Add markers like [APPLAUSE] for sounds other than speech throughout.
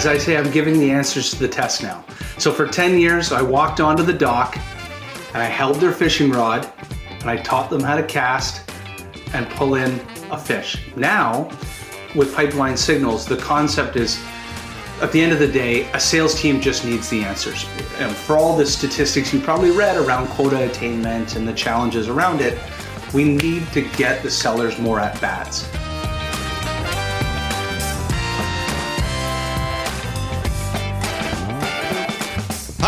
as I say, I'm giving the answers to the test now. So for 10 years, I walked onto the dock and I held their fishing rod and I taught them how to cast and pull in a fish. Now, with pipeline signals, the concept is at the end of the day, a sales team just needs the answers. And for all the statistics you probably read around quota attainment and the challenges around it, we need to get the sellers more at bats.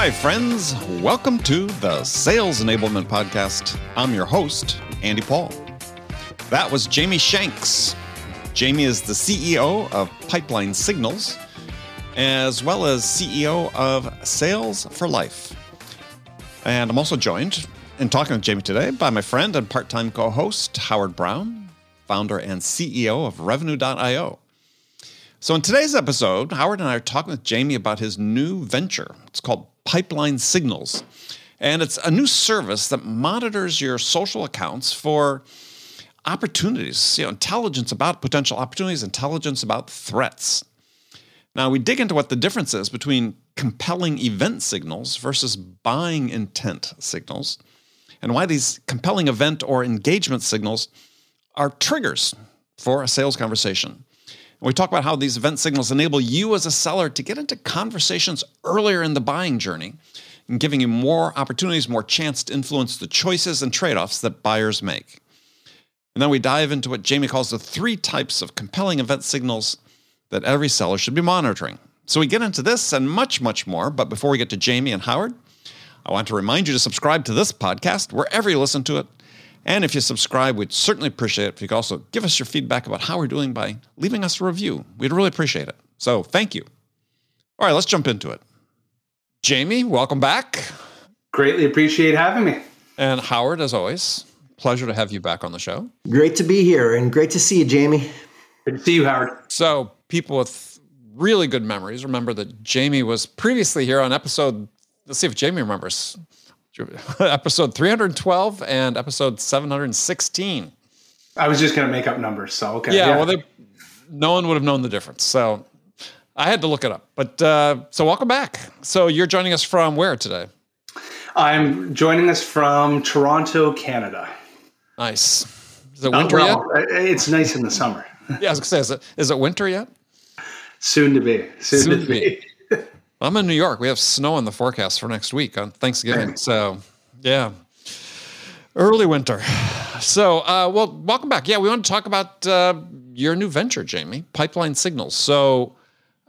Hi, friends. Welcome to the Sales Enablement Podcast. I'm your host, Andy Paul. That was Jamie Shanks. Jamie is the CEO of Pipeline Signals, as well as CEO of Sales for Life. And I'm also joined in talking with Jamie today by my friend and part time co host, Howard Brown, founder and CEO of Revenue.io. So, in today's episode, Howard and I are talking with Jamie about his new venture. It's called Pipeline Signals. And it's a new service that monitors your social accounts for opportunities, you know, intelligence about potential opportunities, intelligence about threats. Now, we dig into what the difference is between compelling event signals versus buying intent signals, and why these compelling event or engagement signals are triggers for a sales conversation. And we talk about how these event signals enable you as a seller to get into conversations earlier in the buying journey and giving you more opportunities, more chance to influence the choices and trade offs that buyers make. And then we dive into what Jamie calls the three types of compelling event signals that every seller should be monitoring. So we get into this and much, much more. But before we get to Jamie and Howard, I want to remind you to subscribe to this podcast wherever you listen to it and if you subscribe, we'd certainly appreciate it if you could also give us your feedback about how we're doing by leaving us a review. We'd really appreciate it. So thank you. All right, let's jump into it. Jamie, welcome back. Greatly appreciate having me. And Howard, as always, pleasure to have you back on the show. Great to be here and great to see you, Jamie. Good to see you, Howard. So, people with really good memories remember that Jamie was previously here on episode, let's see if Jamie remembers, [LAUGHS] episode 312 and episode 716. I was just going to make up numbers, so okay. Yeah, yeah. well, they, no one would have known the difference. So I had to look it up. But uh, so welcome back. So you're joining us from where today? I'm joining us from Toronto, Canada. Nice. Is it winter uh, well, yet? It's nice in the summer. [LAUGHS] yeah, I was going to say, is it, is it winter yet? Soon to be. Soon, Soon to, be. be. I'm in New York. We have snow in the forecast for next week on Thanksgiving. So, yeah, early winter. So, uh, well, welcome back. Yeah, we want to talk about uh, your new venture, Jamie, Pipeline Signals. So,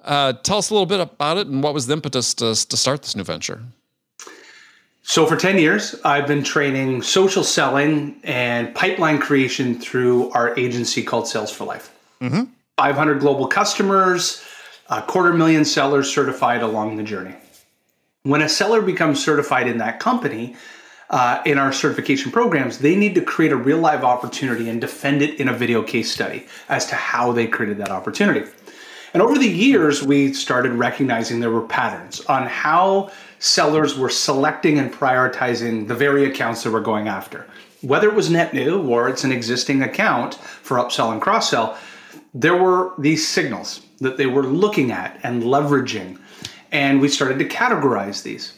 uh, tell us a little bit about it and what was the impetus to, to start this new venture. So, for 10 years, I've been training social selling and pipeline creation through our agency called Sales for Life. Mm-hmm. 500 global customers, a quarter million sellers certified along the journey. When a seller becomes certified in that company, uh, in our certification programs, they need to create a real live opportunity and defend it in a video case study as to how they created that opportunity. And over the years, we started recognizing there were patterns on how sellers were selecting and prioritizing the very accounts that we're going after. Whether it was net new or it's an existing account for upsell and cross sell, there were these signals that they were looking at and leveraging. And we started to categorize these.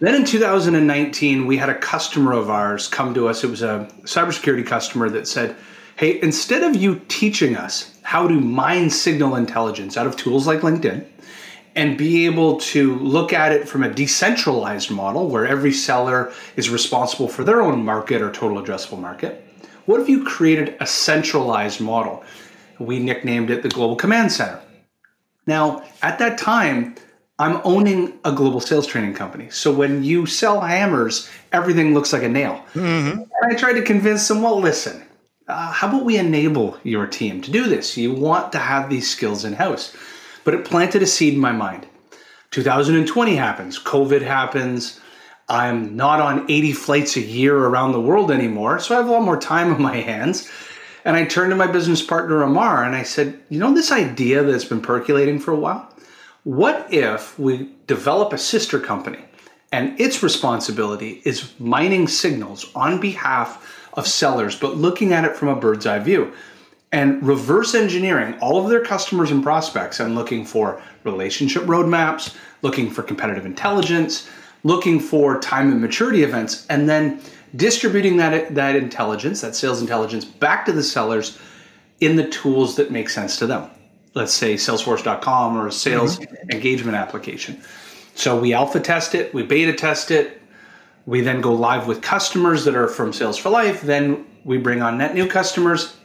Then in 2019, we had a customer of ours come to us. It was a cybersecurity customer that said, Hey, instead of you teaching us how to mine signal intelligence out of tools like LinkedIn and be able to look at it from a decentralized model where every seller is responsible for their own market or total addressable market, what if you created a centralized model? We nicknamed it the Global Command Center. Now, at that time, I'm owning a global sales training company. So when you sell hammers, everything looks like a nail. Mm-hmm. And I tried to convince them, well, listen, uh, how about we enable your team to do this? You want to have these skills in house. But it planted a seed in my mind. 2020 happens, COVID happens. I'm not on 80 flights a year around the world anymore. So I have a lot more time on my [LAUGHS] hands. And I turned to my business partner, Amar, and I said, You know, this idea that's been percolating for a while? What if we develop a sister company and its responsibility is mining signals on behalf of sellers, but looking at it from a bird's eye view? and reverse engineering all of their customers and prospects and looking for relationship roadmaps, looking for competitive intelligence, looking for time and maturity events, and then distributing that, that intelligence, that sales intelligence, back to the sellers in the tools that make sense to them. Let's say Salesforce.com or a sales mm-hmm. engagement application. So we alpha test it, we beta test it, we then go live with customers that are from Sales for Life. Then we bring on net new customers,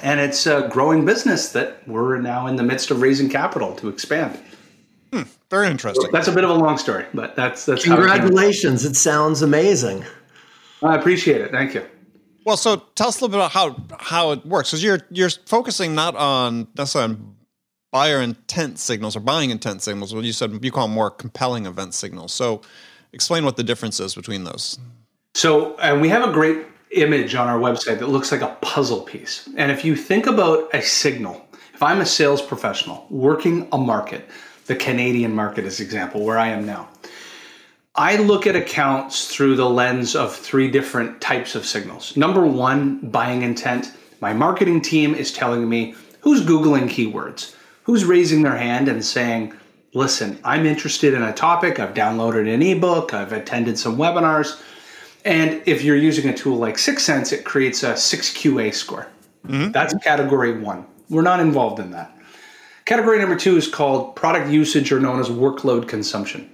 and it's a growing business that we're now in the midst of raising capital to expand. Hmm, very interesting. That's a bit of a long story, but that's that's congratulations. It, it sounds amazing. I appreciate it. Thank you. Well, so tell us a little bit about how how it works because you're you're focusing not on necessarily on buyer intent signals or buying intent signals. What you said you call them more compelling event signals. So, explain what the difference is between those. So, and we have a great image on our website that looks like a puzzle piece. And if you think about a signal, if I'm a sales professional working a market, the Canadian market is example where I am now. I look at accounts through the lens of three different types of signals. Number one, buying intent. My marketing team is telling me who's Googling keywords, who's raising their hand and saying, listen, I'm interested in a topic, I've downloaded an ebook, I've attended some webinars. And if you're using a tool like 6sense, it creates a 6QA score. Mm-hmm. That's category one. We're not involved in that. Category number two is called product usage or known as workload consumption.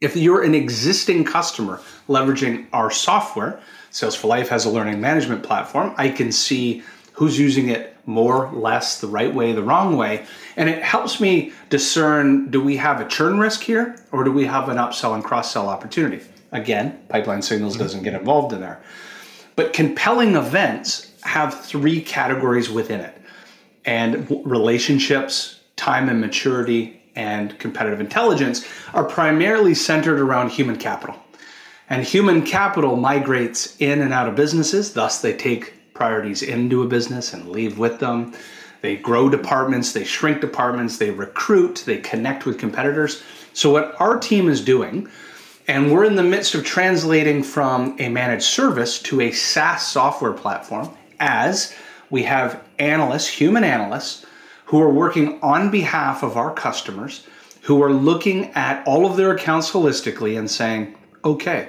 If you're an existing customer leveraging our software, Sales for Life has a learning management platform, I can see who's using it more, less, the right way, the wrong way. And it helps me discern do we have a churn risk here or do we have an upsell and cross sell opportunity? Again, pipeline signals mm-hmm. doesn't get involved in there. But compelling events have three categories within it and relationships, time and maturity, and competitive intelligence are primarily centered around human capital. And human capital migrates in and out of businesses, thus, they take priorities into a business and leave with them. They grow departments, they shrink departments, they recruit, they connect with competitors. So, what our team is doing and we're in the midst of translating from a managed service to a SaaS software platform as we have analysts, human analysts, who are working on behalf of our customers, who are looking at all of their accounts holistically and saying, okay,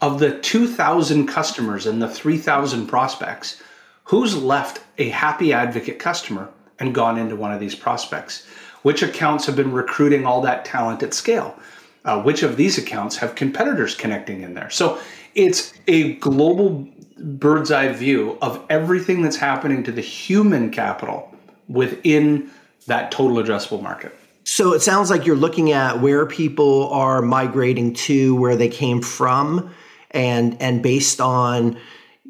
of the 2,000 customers and the 3,000 prospects, who's left a happy advocate customer and gone into one of these prospects? Which accounts have been recruiting all that talent at scale? uh, which of these accounts have competitors connecting in there. So it's a global bird's eye view of everything that's happening to the human capital within that total addressable market. So it sounds like you're looking at where people are migrating to, where they came from, and and based on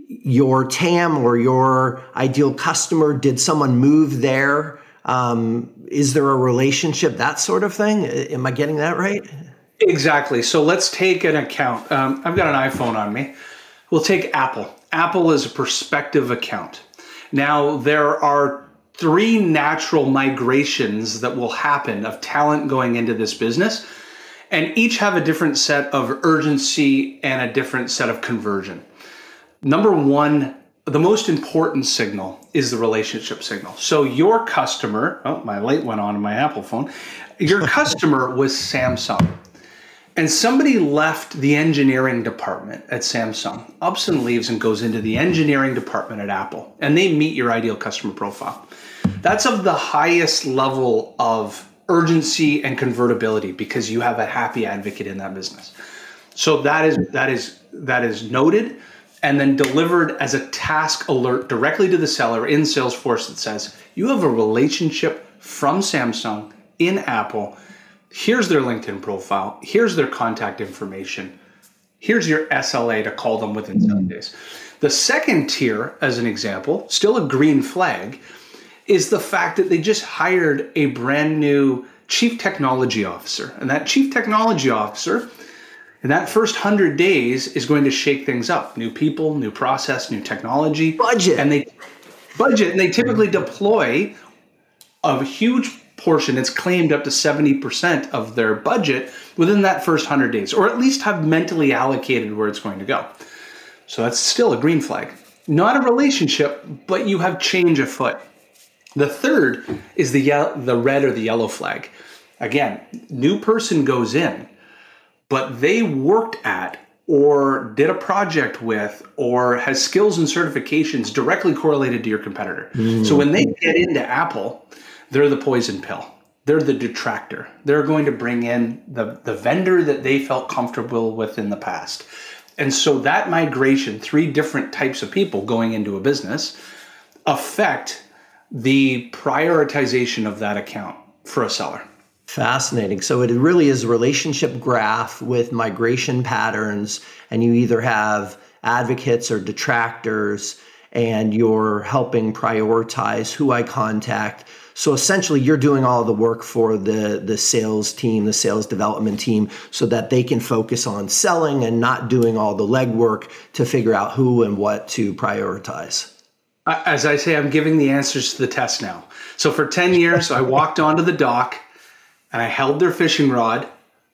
your TAM or your ideal customer, did someone move there? Um, is there a relationship? That sort of thing. Am I getting that right? Exactly. So let's take an account. Um, I've got an iPhone on me. We'll take Apple. Apple is a prospective account. Now, there are three natural migrations that will happen of talent going into this business, and each have a different set of urgency and a different set of conversion. Number one, the most important signal is the relationship signal. So, your customer, oh, my light went on in my Apple phone. Your [LAUGHS] customer was Samsung. And somebody left the engineering department at Samsung, ups and leaves, and goes into the engineering department at Apple, and they meet your ideal customer profile. That's of the highest level of urgency and convertibility because you have a happy advocate in that business. So that is that is that is noted and then delivered as a task alert directly to the seller in Salesforce that says you have a relationship from Samsung in Apple here's their LinkedIn profile, here's their contact information, here's your SLA to call them within seven days. The second tier, as an example, still a green flag, is the fact that they just hired a brand new chief technology officer. And that chief technology officer, in that first 100 days, is going to shake things up. New people, new process, new technology. Budget. And they budget and they typically deploy a huge portion, it's claimed up to 70% of their budget within that first 100 days, or at least have mentally allocated where it's going to go. So that's still a green flag. Not a relationship, but you have change afoot. The third is the the red or the yellow flag. Again, new person goes in, but they worked at or did a project with or has skills and certifications directly correlated to your competitor. Mm. So when they get into Apple, they're the poison pill. They're the detractor. They're going to bring in the, the vendor that they felt comfortable with in the past. And so that migration, three different types of people going into a business, affect the prioritization of that account for a seller. Fascinating. So it really is a relationship graph with migration patterns, and you either have advocates or detractors, and you're helping prioritize who I contact. So essentially, you're doing all the work for the, the sales team, the sales development team, so that they can focus on selling and not doing all the legwork to figure out who and what to prioritize. As I say, I'm giving the answers to the test now. So for 10 years, I walked onto the dock and I held their fishing rod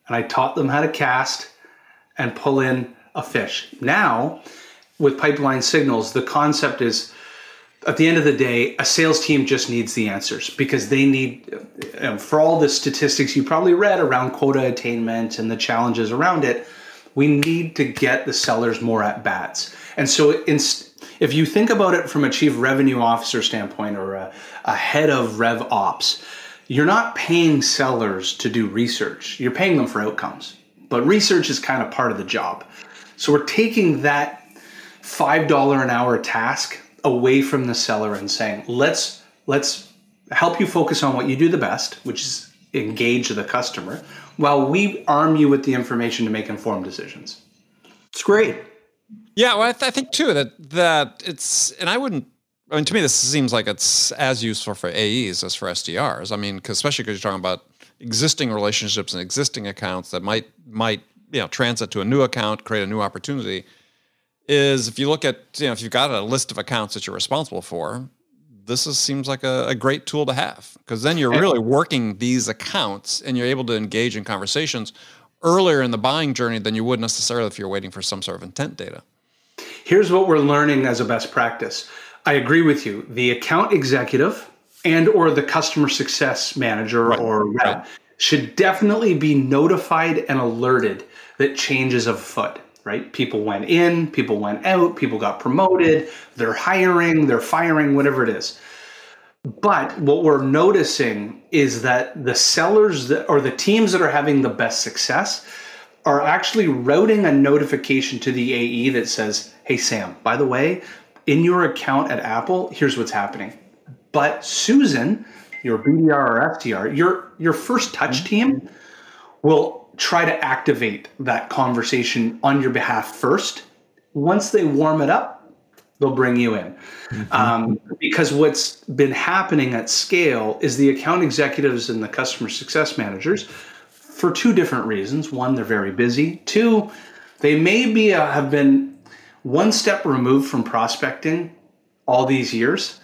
and I taught them how to cast and pull in a fish. Now, with pipeline signals, the concept is at the end of the day, a sales team just needs the answers because they need, um, for all the statistics you probably read around quota attainment and the challenges around it, we need to get the sellers more at bats. And so, in, if you think about it from a chief revenue officer standpoint or a, a head of rev ops, you're not paying sellers to do research, you're paying them for outcomes. But research is kind of part of the job. So we're taking that $5 an hour task away from the seller and saying, let's let's help you focus on what you do the best, which is engage the customer, while we arm you with the information to make informed decisions. It's great. Yeah, well, I, th- I think too that that it's, and I wouldn't I mean, to me, this seems like it's as useful for AEs as for SDRs. I mean, cause especially because you're talking about existing relationships and existing accounts that might might you know transit to a new account, create a new opportunity. Is if you look at you know if you've got a list of accounts that you're responsible for, this is, seems like a, a great tool to have because then you're really working these accounts and you're able to engage in conversations earlier in the buying journey than you would necessarily if you're waiting for some sort of intent data. Here's what we're learning as a best practice I agree with you. The account executive and or the customer success manager right. or rep right. should definitely be notified and alerted that changes afoot right people went in people went out people got promoted they're hiring they're firing whatever it is but what we're noticing is that the sellers that or the teams that are having the best success are actually routing a notification to the AE that says, "Hey Sam, by the way, in your account at Apple, here's what's happening. But Susan, your BDR or SDR, your your first touch mm-hmm. team will try to activate that conversation on your behalf first. Once they warm it up, they'll bring you in. Mm-hmm. Um, because what's been happening at scale is the account executives and the customer success managers, for two different reasons. One, they're very busy. Two, they may be uh, have been one step removed from prospecting all these years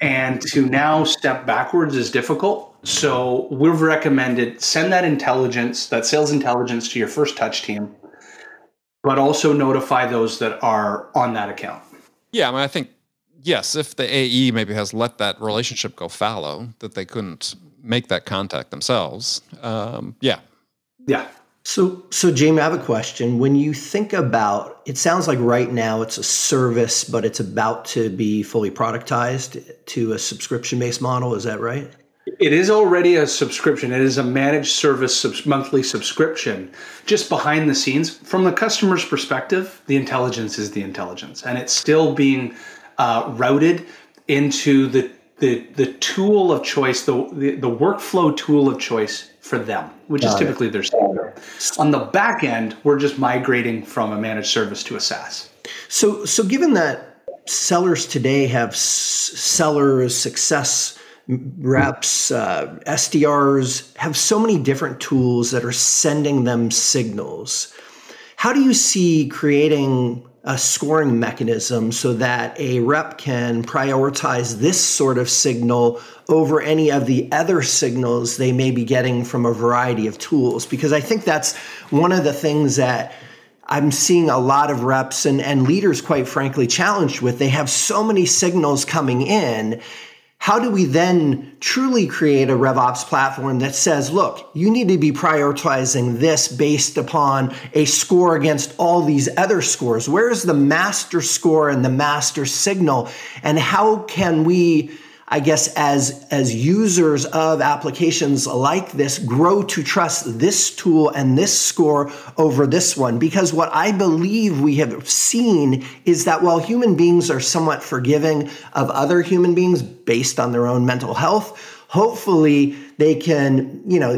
and to now step backwards is difficult so we've recommended send that intelligence that sales intelligence to your first touch team but also notify those that are on that account yeah i mean i think yes if the ae maybe has let that relationship go fallow that they couldn't make that contact themselves um, yeah yeah so, so Jamie, I have a question. When you think about, it sounds like right now it's a service, but it's about to be fully productized to a subscription-based model. Is that right? It is already a subscription. It is a managed service sub- monthly subscription. Just behind the scenes, from the customer's perspective, the intelligence is the intelligence, and it's still being uh, routed into the the the tool of choice, the, the the workflow tool of choice for them, which Got is typically it. their standard. On the back end, we're just migrating from a managed service to a SaaS. So, so given that sellers today have s- sellers success reps, uh, SDRs have so many different tools that are sending them signals. How do you see creating a scoring mechanism so that a rep can prioritize this sort of signal over any of the other signals they may be getting from a variety of tools. Because I think that's one of the things that I'm seeing a lot of reps and, and leaders, quite frankly, challenged with. They have so many signals coming in. How do we then truly create a RevOps platform that says, look, you need to be prioritizing this based upon a score against all these other scores? Where's the master score and the master signal? And how can we I guess as as users of applications like this grow to trust this tool and this score over this one. Because what I believe we have seen is that while human beings are somewhat forgiving of other human beings based on their own mental health hopefully they can you know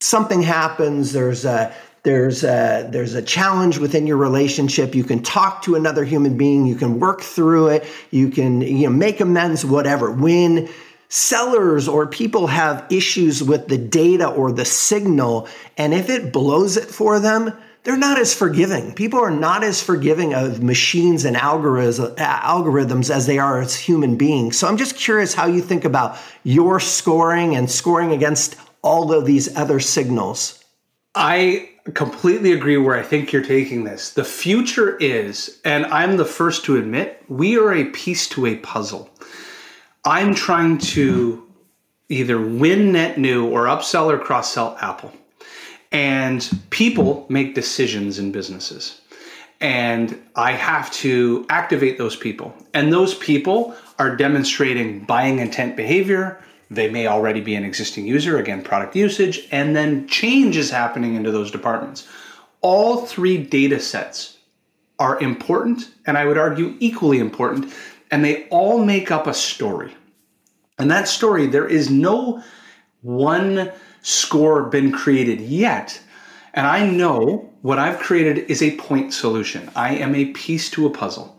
something happens there's a there's a, there's a challenge within your relationship. You can talk to another human being. You can work through it. You can you know, make amends, whatever. When sellers or people have issues with the data or the signal, and if it blows it for them, they're not as forgiving. People are not as forgiving of machines and algorithms as they are as human beings. So I'm just curious how you think about your scoring and scoring against all of these other signals. I completely agree where I think you're taking this. The future is, and I'm the first to admit, we are a piece to a puzzle. I'm trying to either win net new or upsell or cross sell Apple. And people make decisions in businesses. And I have to activate those people. And those people are demonstrating buying intent behavior, they may already be an existing user, again, product usage, and then change is happening into those departments. All three data sets are important, and I would argue equally important, and they all make up a story. And that story, there is no one score been created yet. And I know what I've created is a point solution. I am a piece to a puzzle.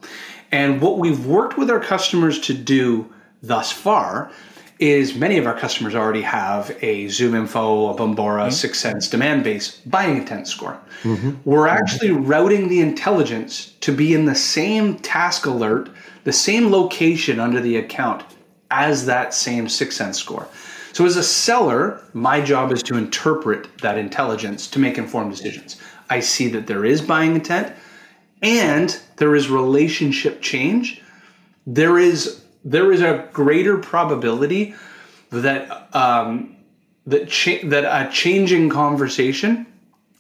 And what we've worked with our customers to do thus far is many of our customers already have a ZoomInfo, a Bombora, mm-hmm. 6sense Demandbase buying intent score. Mm-hmm. We're actually routing the intelligence to be in the same task alert, the same location under the account as that same 6sense score. So as a seller, my job is to interpret that intelligence to make informed decisions. I see that there is buying intent and there is relationship change. There is there is a greater probability that um, that cha- that a changing conversation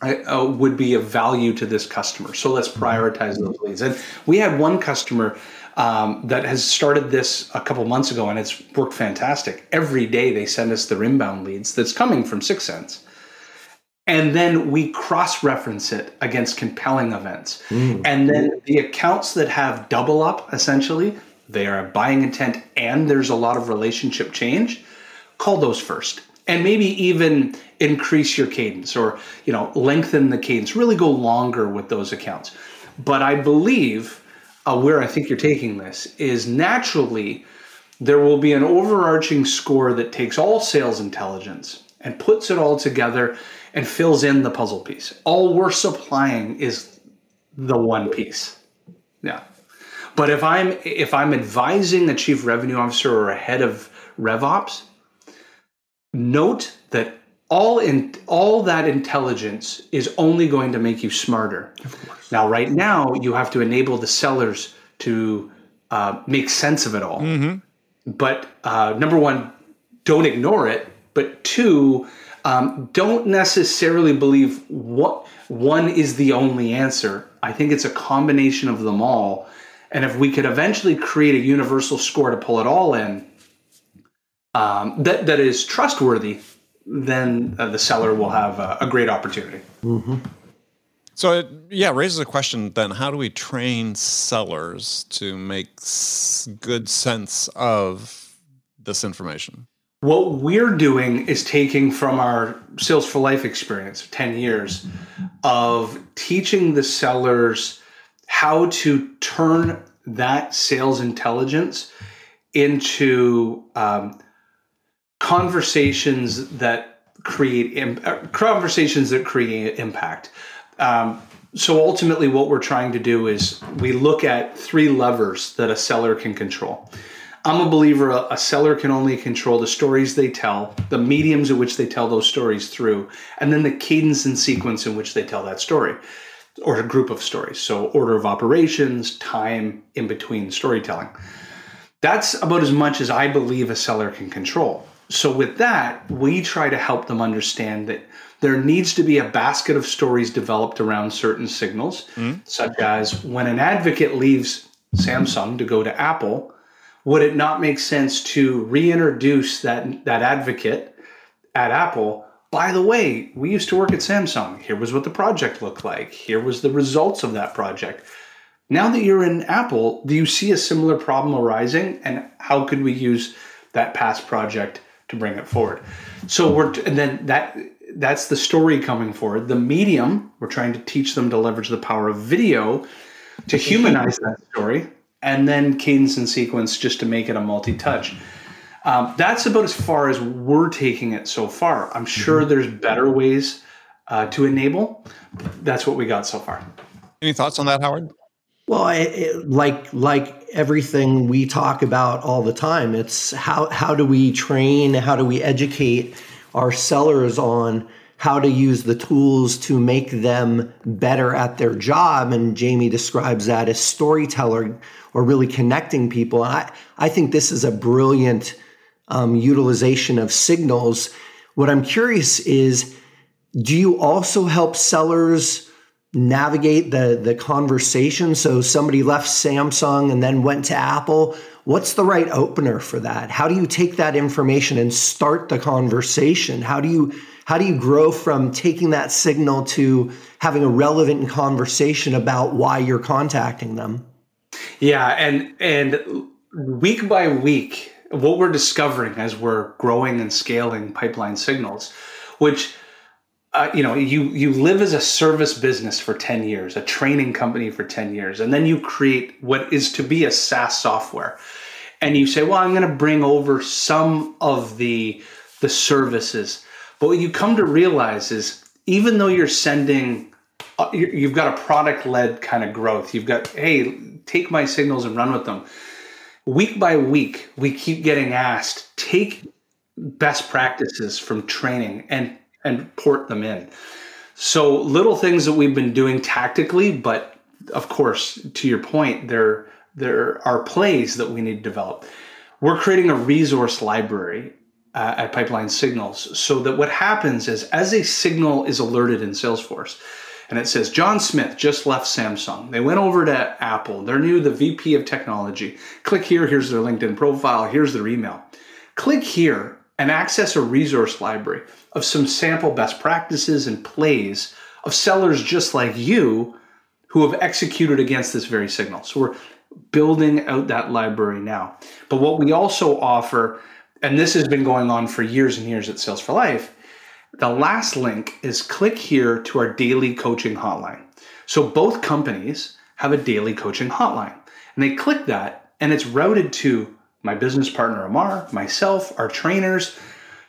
uh, would be of value to this customer. So let's prioritize those leads. And we had one customer um, that has started this a couple months ago, and it's worked fantastic. Every day they send us their inbound leads that's coming from 6sense. And then we cross reference it against compelling events. Mm. And then the accounts that have double up essentially, they are buying intent and there's a lot of relationship change, call those first. And maybe even increase your cadence or, you know, lengthen the cadence, really go longer with those accounts. But I believe uh, where I think you're taking this is naturally there will be an overarching score that takes all sales intelligence and puts it all together and fills in the puzzle piece. All we're supplying is the one piece. Yeah. But if I'm if I'm advising a chief revenue officer or a head of RevOps, note that all in all that intelligence is only going to make you smarter. Now, right now, you have to enable the sellers to uh, make sense of it all. Mm-hmm. But uh, number one, don't ignore it. But two, um, don't necessarily believe what one is the only answer. I think it's a combination of them all and if we could eventually create a universal score to pull it all in um, that, that is trustworthy, then uh, the seller will have a, a great opportunity. Mm-hmm. So it, yeah, raises a question then how do we train sellers to make s- good sense of this information? What we're doing is taking from our Sales for Life experience, 10 years, of teaching the sellers how to turn that sales intelligence into um, conversations that create Im- uh, conversations that create impact. Um, so ultimately, what we're trying to do is we look at three levers that a seller can control. I'm a believer a, a seller can only control the stories they tell, the mediums at which they tell those stories through, and then the cadence and sequence in which they tell that story or a group of stories. So, order of operations, time in between storytelling. That's about as much as I believe a seller can control. So, with that, we try to help them understand that there needs to be a basket of stories developed around certain signals, mm-hmm. such as when an advocate leaves Samsung to go to Apple, would it not make sense to reintroduce that, that advocate at Apple? By the way, we used to work at Samsung. Here was what the project looked like. Here was the results of that project. Now that you're in Apple, do you see a similar problem arising? And how could we use that past project to bring it forward? So we're and then that that's the story coming forward. The medium, we're trying to teach them to leverage the power of video to humanize that story, and then cadence and sequence just to make it a multi-touch. Um, that's about as far as we're taking it so far. I'm sure mm-hmm. there's better ways uh, to enable. That's what we got so far. Any thoughts on that, Howard? Well, it, it, like like everything we talk about all the time, it's how how do we train, how do we educate our sellers on how to use the tools to make them better at their job. And Jamie describes that as storyteller or really connecting people. And I, I think this is a brilliant um, utilization of signals. What I'm curious is do you also help sellers? navigate the the conversation so somebody left Samsung and then went to Apple what's the right opener for that how do you take that information and start the conversation how do you how do you grow from taking that signal to having a relevant conversation about why you're contacting them yeah and and week by week what we're discovering as we're growing and scaling pipeline signals which uh, you know you you live as a service business for 10 years a training company for 10 years and then you create what is to be a SaaS software. And you say well I'm going to bring over some of the the services. But what you come to realize is even though you're sending uh, you've got a product led kind of growth you've got hey take my signals and run with them week by week we keep getting asked take best practices from training and and port them in. So little things that we've been doing tactically, but of course, to your point, there there are plays that we need to develop. We're creating a resource library uh, at Pipeline Signals so that what happens is as a signal is alerted in Salesforce, and it says John Smith just left Samsung. They went over to Apple. They're new the VP of technology. Click here. Here's their LinkedIn profile. Here's their email. Click here and access a resource library of some sample best practices and plays of sellers just like you who have executed against this very signal. So we're building out that library now. But what we also offer, and this has been going on for years and years at Sales for Life, the last link is click here to our daily coaching hotline. So both companies have a daily coaching hotline. And they click that and it's routed to my business partner Amar, myself, our trainers,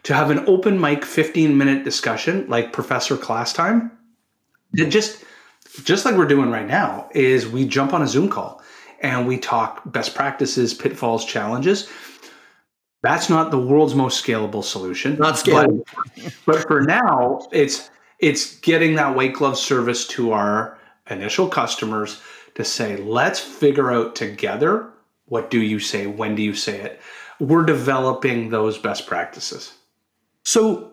to have an open mic 15 minute discussion like professor class time it just just like we're doing right now is we jump on a zoom call and we talk best practices pitfalls challenges that's not the world's most scalable solution not scalable. but, but for now it's it's getting that white glove service to our initial customers to say let's figure out together what do you say when do you say it. We're developing those best practices. So,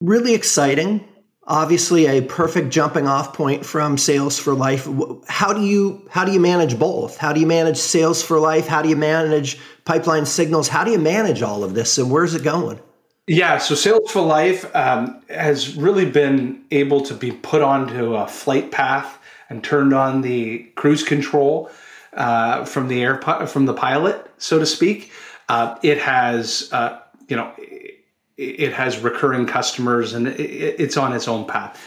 really exciting. Obviously, a perfect jumping off point from Sales for Life. How do you how do you manage both? How do you manage Sales for Life? How do you manage pipeline signals? How do you manage all of this, and where's it going? Yeah, so Sales for Life um, has really been able to be put onto a flight path and turned on the cruise control uh, from the air from the pilot, so to speak. Uh, it has, uh, you know, it has recurring customers and it's on its own path.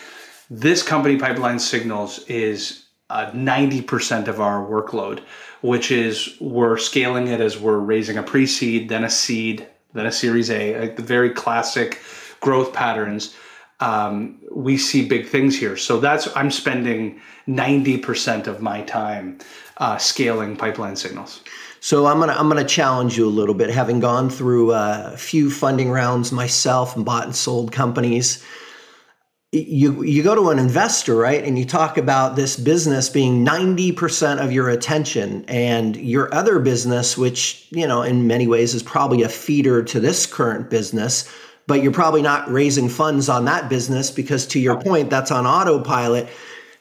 This company, Pipeline Signals, is uh, 90% of our workload, which is we're scaling it as we're raising a pre seed, then a seed, then a series A, like the very classic growth patterns. Um, we see big things here. So that's, I'm spending 90% of my time uh, scaling pipeline signals. So I'm gonna I'm gonna challenge you a little bit, having gone through uh, a few funding rounds myself and bought and sold companies. you you go to an investor right and you talk about this business being 90% of your attention and your other business which you know in many ways is probably a feeder to this current business but you're probably not raising funds on that business because to your point that's on autopilot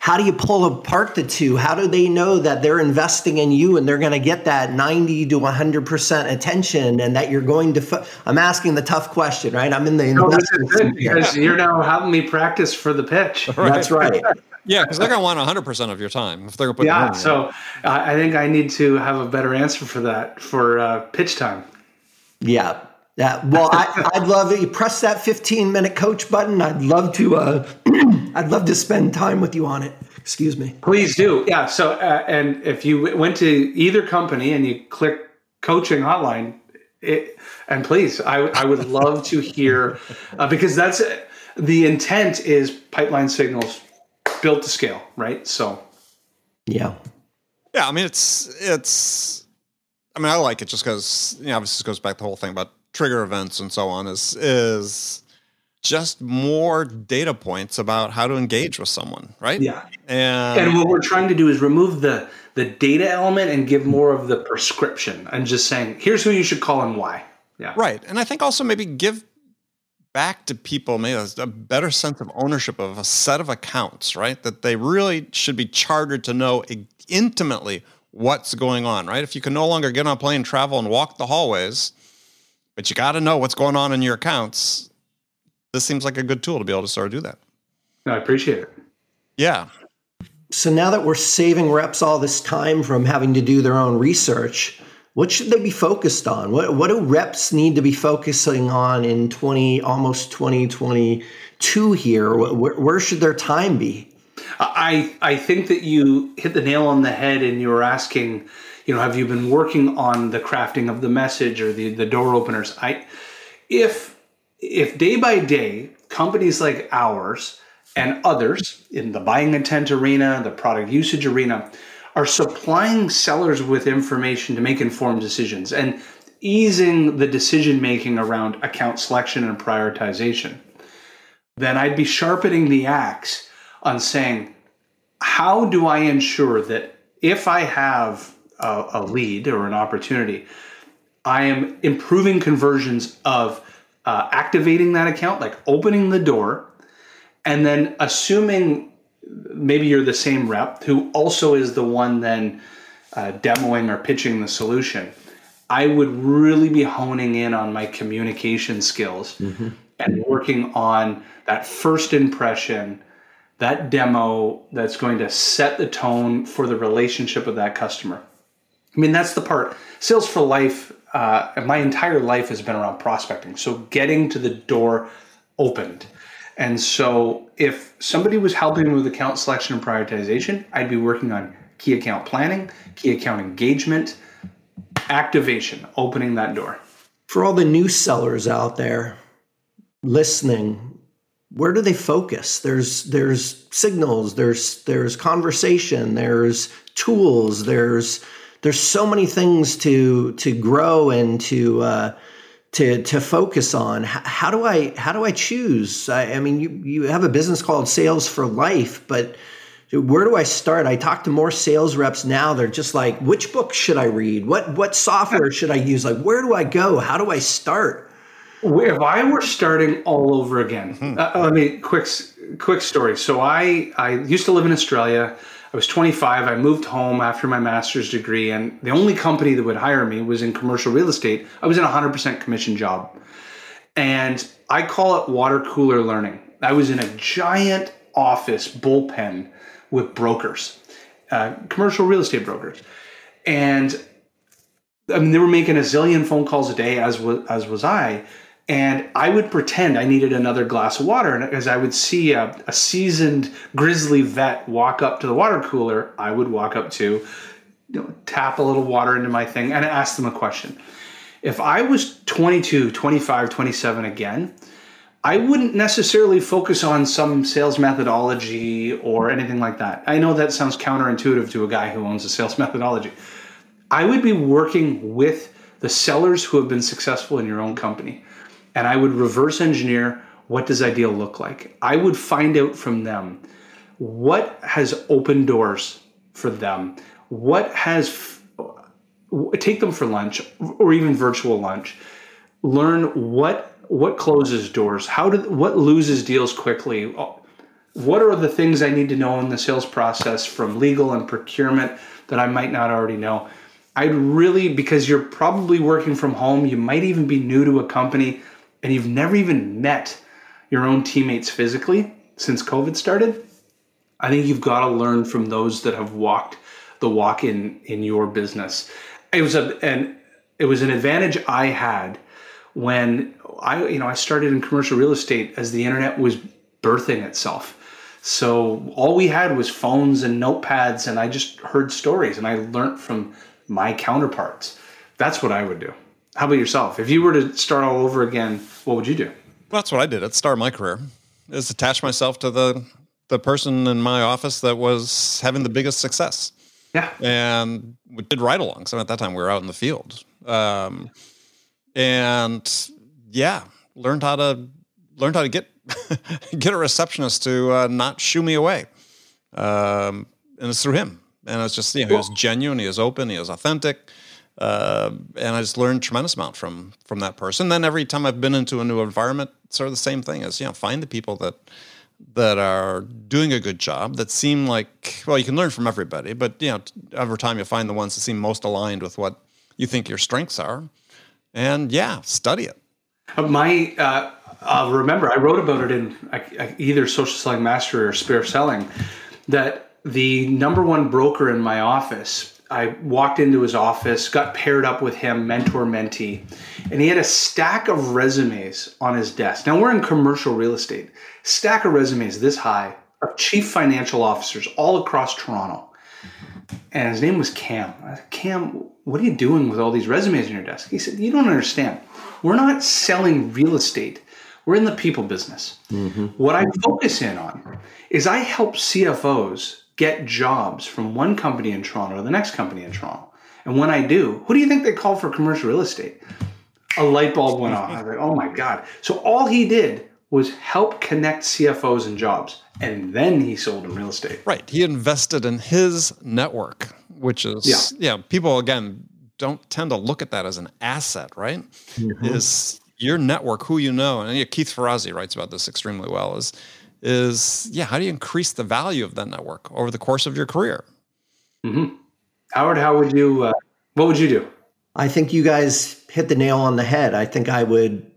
how do you pull apart the two? How do they know that they're investing in you and they're going to get that 90 to 100% attention and that you're going to? Fo- I'm asking the tough question, right? I'm in the no, investment because you're now helping me practice for the pitch. Right. [LAUGHS] That's right. [LAUGHS] yeah, because they're [LAUGHS] going to want 100% of your time if they're going to put. Yeah, so I think I need to have a better answer for that for uh, pitch time. Yeah, yeah, well, I, would love it. You press that 15 minute coach button. I'd love to. Uh, [CLEARS THROAT] I'd love to spend time with you on it. Excuse me. Please do. Yeah. So, uh, and if you went to either company and you click coaching hotline, it, and please, I, I would love to hear uh, because that's the intent is pipeline signals built to scale, right? So, yeah, yeah. I mean, it's it's. I mean, I like it just because you know, obviously, this goes back to the whole thing about trigger events and so on is is just more data points about how to engage with someone, right? Yeah. And, and what we're trying to do is remove the the data element and give more of the prescription and just saying, here's who you should call and why. Yeah. Right. And I think also maybe give back to people maybe a better sense of ownership of a set of accounts, right? That they really should be chartered to know intimately what's going on, right? If you can no longer get on a plane, travel, and walk the hallways, but you got to know what's going on in your accounts. This seems like a good tool to be able to sort of do that. I appreciate it. Yeah. So now that we're saving reps all this time from having to do their own research, what should they be focused on? What what do reps need to be focusing on in 20 almost 2022 here? Where, where should their time be? I I think that you hit the nail on the head and you were asking you know have you been working on the crafting of the message or the the door openers? I if if day by day companies like ours and others in the buying intent arena the product usage arena are supplying sellers with information to make informed decisions and easing the decision making around account selection and prioritization then i'd be sharpening the axe on saying how do i ensure that if i have a, a lead or an opportunity, I am improving conversions of uh, activating that account, like opening the door, and then assuming maybe you're the same rep who also is the one then uh, demoing or pitching the solution. I would really be honing in on my communication skills mm-hmm. and working on that first impression, that demo that's going to set the tone for the relationship with that customer. I mean, that's the part. Sales for life, uh, my entire life has been around prospecting. So getting to the door opened. And so if somebody was helping me with account selection and prioritization, I'd be working on key account planning, key account engagement, activation, opening that door. For all the new sellers out there listening, where do they focus? There's there's signals, there's there's conversation, there's tools, there's there's so many things to to grow and to uh, to to focus on. How, how, do I how do I choose? I, I, mean, you you have a business called Sales for Life, but where do I start? I talk to more sales reps now. They're just like, which book should I read? What what software should I use? Like, where do I go? How do I start? If I were starting all over again, hmm. uh, let me quick quick story. So I I used to live in Australia. I was 25. I moved home after my master's degree, and the only company that would hire me was in commercial real estate. I was in a 100% commission job. And I call it water cooler learning. I was in a giant office bullpen with brokers, uh, commercial real estate brokers. And I mean, they were making a zillion phone calls a day, as was, as was I and I would pretend I needed another glass of water. And as I would see a, a, seasoned grizzly vet walk up to the water cooler, I would walk up to, you know, tap a little water into my thing and ask them a question. If I was 22, 25, 27 again, I wouldn't necessarily focus on some sales methodology or anything like that. I know that sounds counterintuitive to a guy who owns a sales [LAUGHS] methodology. I would be working with the sellers who have been successful in your own company and I would reverse engineer what does ideal look like? I would find out from them what has opened doors for them, what has take them for lunch or even virtual lunch. Learn what what closes doors, how do what loses deals quickly. What are the things I need to know in the sales process from legal and procurement that I might not already know? I'd really because you're probably working from home, you might even be new to a company and you've never even met your own teammates physically since COVID started. I think you've got to learn from those that have walked the walk in in your business. It was a and it was an advantage I had when I you know I started in commercial real estate as the internet was birthing itself. So all we had was phones and notepads and I just heard stories and I learned from my counterparts. That's what I would do. How about yourself? If you were to start all over again, what would you do? Well, that's what I did at the start of my career. Is attach myself to the the person in my office that was having the biggest success. Yeah. And we did ride alongs. So at that time we were out in the field. Um, and yeah, learned how to learned how to get [LAUGHS] get a receptionist to uh, not shoo me away. Um, and it's through him. And it's just, you know, he was genuine, he was open, he was authentic. Uh, and I just learned tremendous amount from from that person. Then every time I've been into a new environment, sort of the same thing is, you know, find the people that that are doing a good job that seem like well you can learn from everybody but you know over time you'll find the ones that seem most aligned with what you think your strengths are and yeah study it uh, my uh, uh, remember i wrote about it in either social selling mastery or spirit selling that the number one broker in my office I walked into his office, got paired up with him, mentor mentee, and he had a stack of resumes on his desk. Now we're in commercial real estate stack of resumes this high of chief financial officers all across Toronto. And his name was Cam. I said, Cam, what are you doing with all these resumes on your desk? He said, You don't understand. We're not selling real estate. We're in the people business. Mm-hmm. What I focus in on is I help CFOs get jobs from one company in Toronto to the next company in Toronto. And when I do, who do you think they call for commercial real estate? A light bulb went off. I was like, oh my God. So all he did was help connect CFOs and jobs. And then he sold in real estate. Right. He invested in his network, which is, yeah, yeah people, again, don't tend to look at that as an asset, right? Mm-hmm. Is your network, who you know, and Keith Ferrazzi writes about this extremely well, is, is, yeah, how do you increase the value of that network over the course of your career? Mm-hmm. Howard, how would you, uh, what would you do? I think you guys hit the nail on the head. I think I would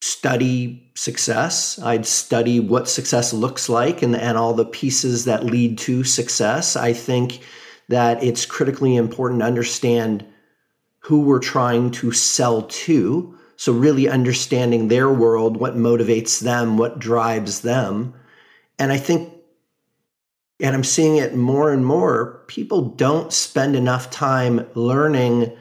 study success. I'd study what success looks like and, and all the pieces that lead to success. I think that it's critically important to understand who we're trying to sell to. So, really understanding their world, what motivates them, what drives them. And I think, and I'm seeing it more and more, people don't spend enough time learning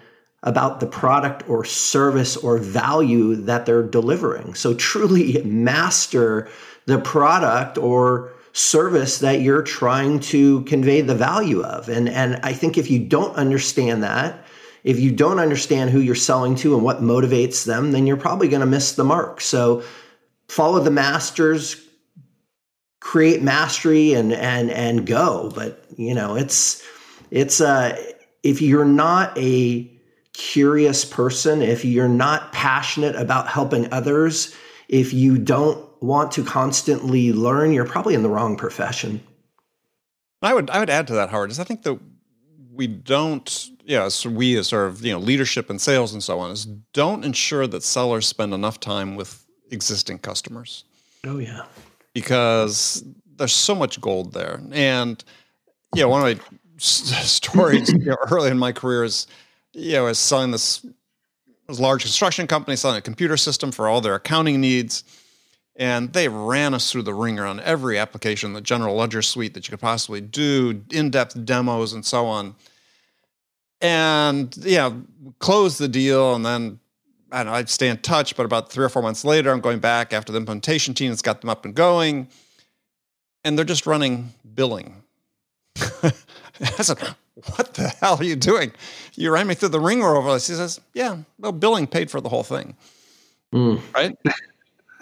about the product or service or value that they're delivering. So truly [LAUGHS] master the product or service that you're trying to convey the value of. And and I think if you don't understand that, if you don't understand who you're selling to and what motivates them, then you're probably going to miss the mark. So follow the masters, create mastery and and and go. But, you know, it's it's uh if you're not a curious person, if you're not passionate about helping others, if you don't want to constantly learn, you're probably in the wrong profession. I would I would add to that, Howard, is I think that we don't, yeah, so we as sort of you know leadership and sales and so on, is don't ensure that sellers spend enough time with existing customers. Oh yeah, because there's so much gold there, and yeah, one of my [LAUGHS] stories you know, early in my career is you know, is selling this, this large construction company, selling a computer system for all their accounting needs. And they ran us through the ringer on every application, the general ledger suite that you could possibly do, in depth demos and so on. And yeah, close the deal. And then I don't know, I'd stay in touch. But about three or four months later, I'm going back after the implementation team has got them up and going. And they're just running billing. [LAUGHS] I said, what the hell are you doing? You ran me through the ringer over this. He says, yeah, well, billing paid for the whole thing. Mm. Right?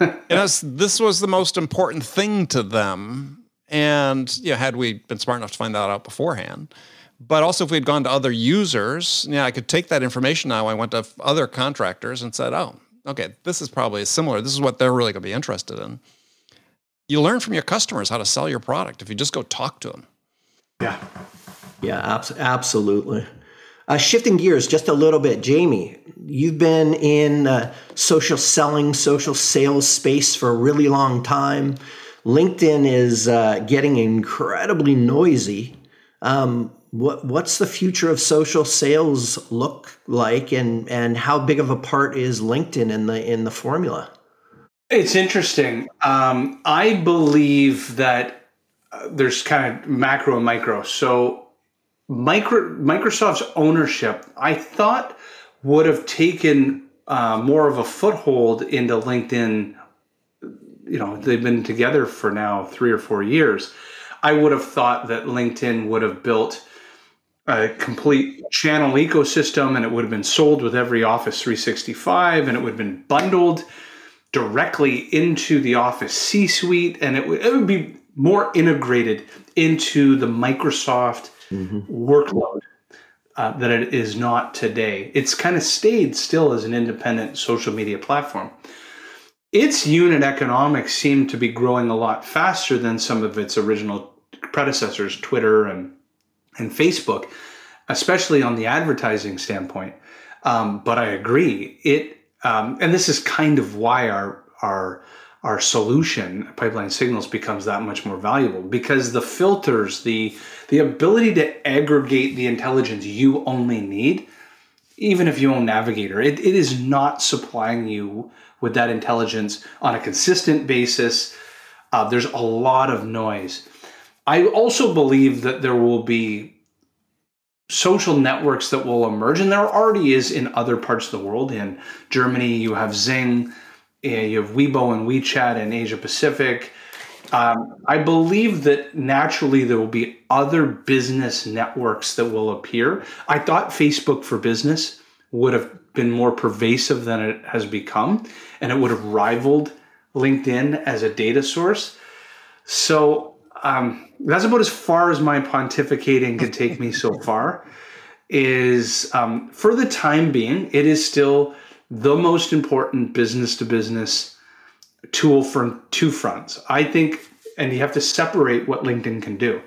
[LAUGHS] and this was the most important thing to them. And you know, had we been smart enough to find that out beforehand, but also if we had gone to other users, yeah, I could take that information now. I went to other contractors and said, "Oh, okay, this is probably similar. This is what they're really going to be interested in." You learn from your customers how to sell your product if you just go talk to them. Yeah, yeah, abs- absolutely. Uh, shifting gears just a little bit, Jamie, you've been in uh, social selling, social sales space for a really long time. LinkedIn is uh, getting incredibly noisy. Um, what what's the future of social sales look like, and and how big of a part is LinkedIn in the in the formula? It's interesting. Um, I believe that uh, there's kind of macro and micro. So Micro, Microsoft's ownership, I thought, would have taken uh, more of a foothold into LinkedIn. You know, they've been together for now three or four years. I would have thought that LinkedIn would have built a complete channel ecosystem and it would have been sold with every Office 365 and it would have been bundled directly into the Office C suite and it would, it would be more integrated into the Microsoft mm-hmm. workload uh, that it is not today. It's kind of stayed still as an independent social media platform. Its unit economics seem to be growing a lot faster than some of its original predecessors, Twitter and and Facebook, especially on the advertising standpoint. Um, but I agree, it um, and this is kind of why our our our solution pipeline signals becomes that much more valuable because the filters the the ability to aggregate the intelligence you only need even if you own navigator it, it is not supplying you with that intelligence on a consistent basis uh, there's a lot of noise i also believe that there will be social networks that will emerge and there already is in other parts of the world in germany you have XING you have Weibo and WeChat in Asia Pacific. Um, I believe that naturally there will be other business networks that will appear. I thought Facebook for Business would have been more pervasive than it has become, and it would have rivaled LinkedIn as a data source. So um, that's about as far as my pontificating could take me so [LAUGHS] far. Is um, for the time being, it is still the most important business to business tool from two fronts. I think, and you have to separate what LinkedIn can do.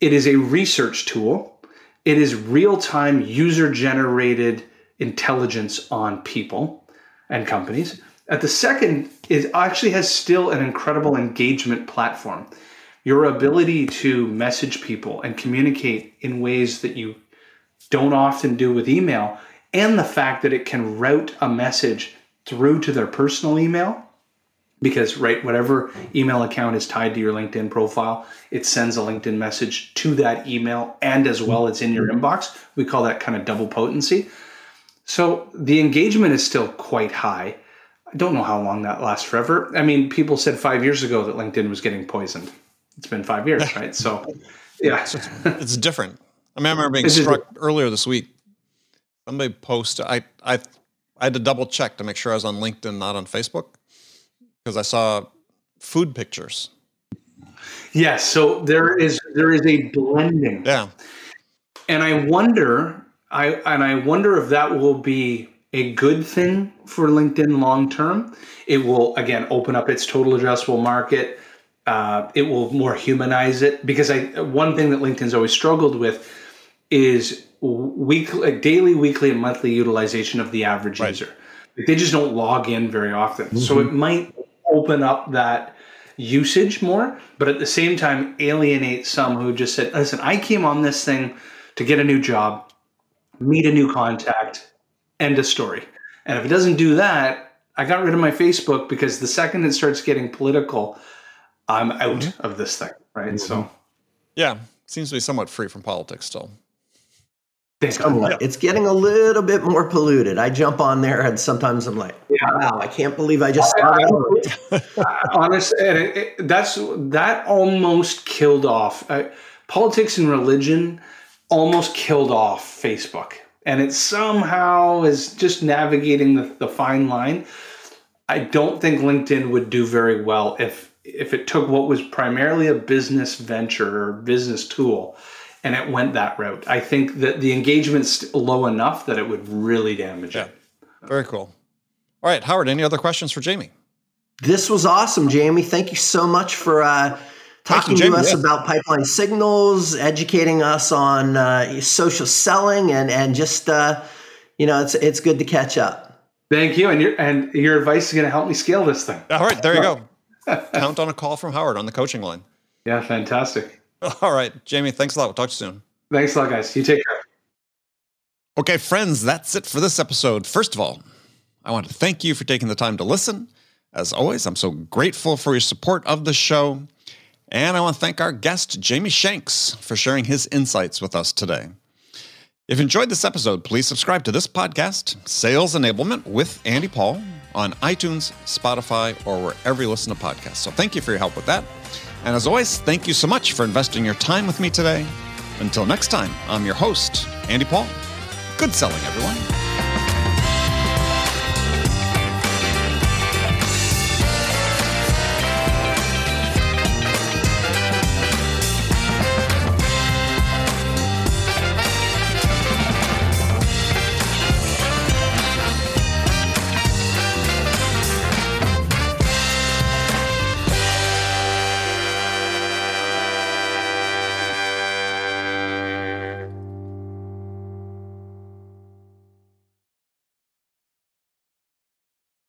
It is a research tool, it is real time user generated intelligence on people and companies. At the second, it actually has still an incredible engagement platform. Your ability to message people and communicate in ways that you don't often do with email and the fact that it can route a message through to their personal email because right whatever email account is tied to your linkedin profile it sends a linkedin message to that email and as well it's in your mm-hmm. inbox. We call that kind of double potency. So the engagement is still quite high. I don't know how long that lasts forever. I mean people said five years ago that linkedin was getting poisoned it's been five years [LAUGHS] right so yeah [LAUGHS] it's different i mean i remember being struck earlier this week somebody posted. I I I had to double check to make sure I was on LinkedIn, not on Facebook, because I saw food pictures. Yes, so there is there is a blending. Yeah, and I wonder, I and I wonder if that will be a good thing for LinkedIn long term. It will again open up its total addressable market. Uh, it will more humanize it because I one thing that LinkedIn's always struggled with is weekly, daily, weekly, and monthly utilization of the average right. user. they just don't log in very often. Mm-hmm. So it might open up that usage more, but at the same time alienate some who just said, listen, I came on this thing to get a new job, meet a new contact, end a story. And if it doesn't do that, I got rid of my Facebook because the second it starts getting political, I'm out mm-hmm. of this thing. Right. Mm-hmm. So, yeah, seems to be somewhat free from politics still. Somewhat. Yeah. It's getting a little bit more polluted. I jump on there and sometimes I'm like, yeah. wow, I can't believe I just saw that. Honestly, that's that almost killed off uh, politics and religion. Almost killed off Facebook, and it somehow is just navigating the, the fine line. I don't think LinkedIn would do very well if if it took what was primarily a business venture or business tool and it went that route. I think that the engagement's low enough that it would really damage yeah. it. Very cool. All right, Howard, any other questions for Jamie? This was awesome, Jamie. Thank you so much for uh, talking you, to us yeah. about pipeline signals, educating us on uh, social selling, and and just uh, you know, it's it's good to catch up. Thank you, and your and your advice is going to help me scale this thing. All right, there you go. Count on a call from Howard on the coaching line. Yeah, fantastic. [LAUGHS] All right, Jamie, thanks a lot. We'll talk to you soon. Thanks a lot, guys. You take care. Okay, friends, that's it for this episode. First of all, I want to thank you for taking the time to listen. As always, I'm so grateful for your support of the show. And I want to thank our guest, Jamie Shanks, for sharing his insights with us today. If you enjoyed this episode, please subscribe to this podcast, Sales Enablement with Andy Paul, on iTunes, Spotify, or wherever you listen to podcasts. So thank you for your help with that. And as always, thank you so much for investing your time with me today. Until next time, I'm your host, Andy Paul. Good selling, everyone.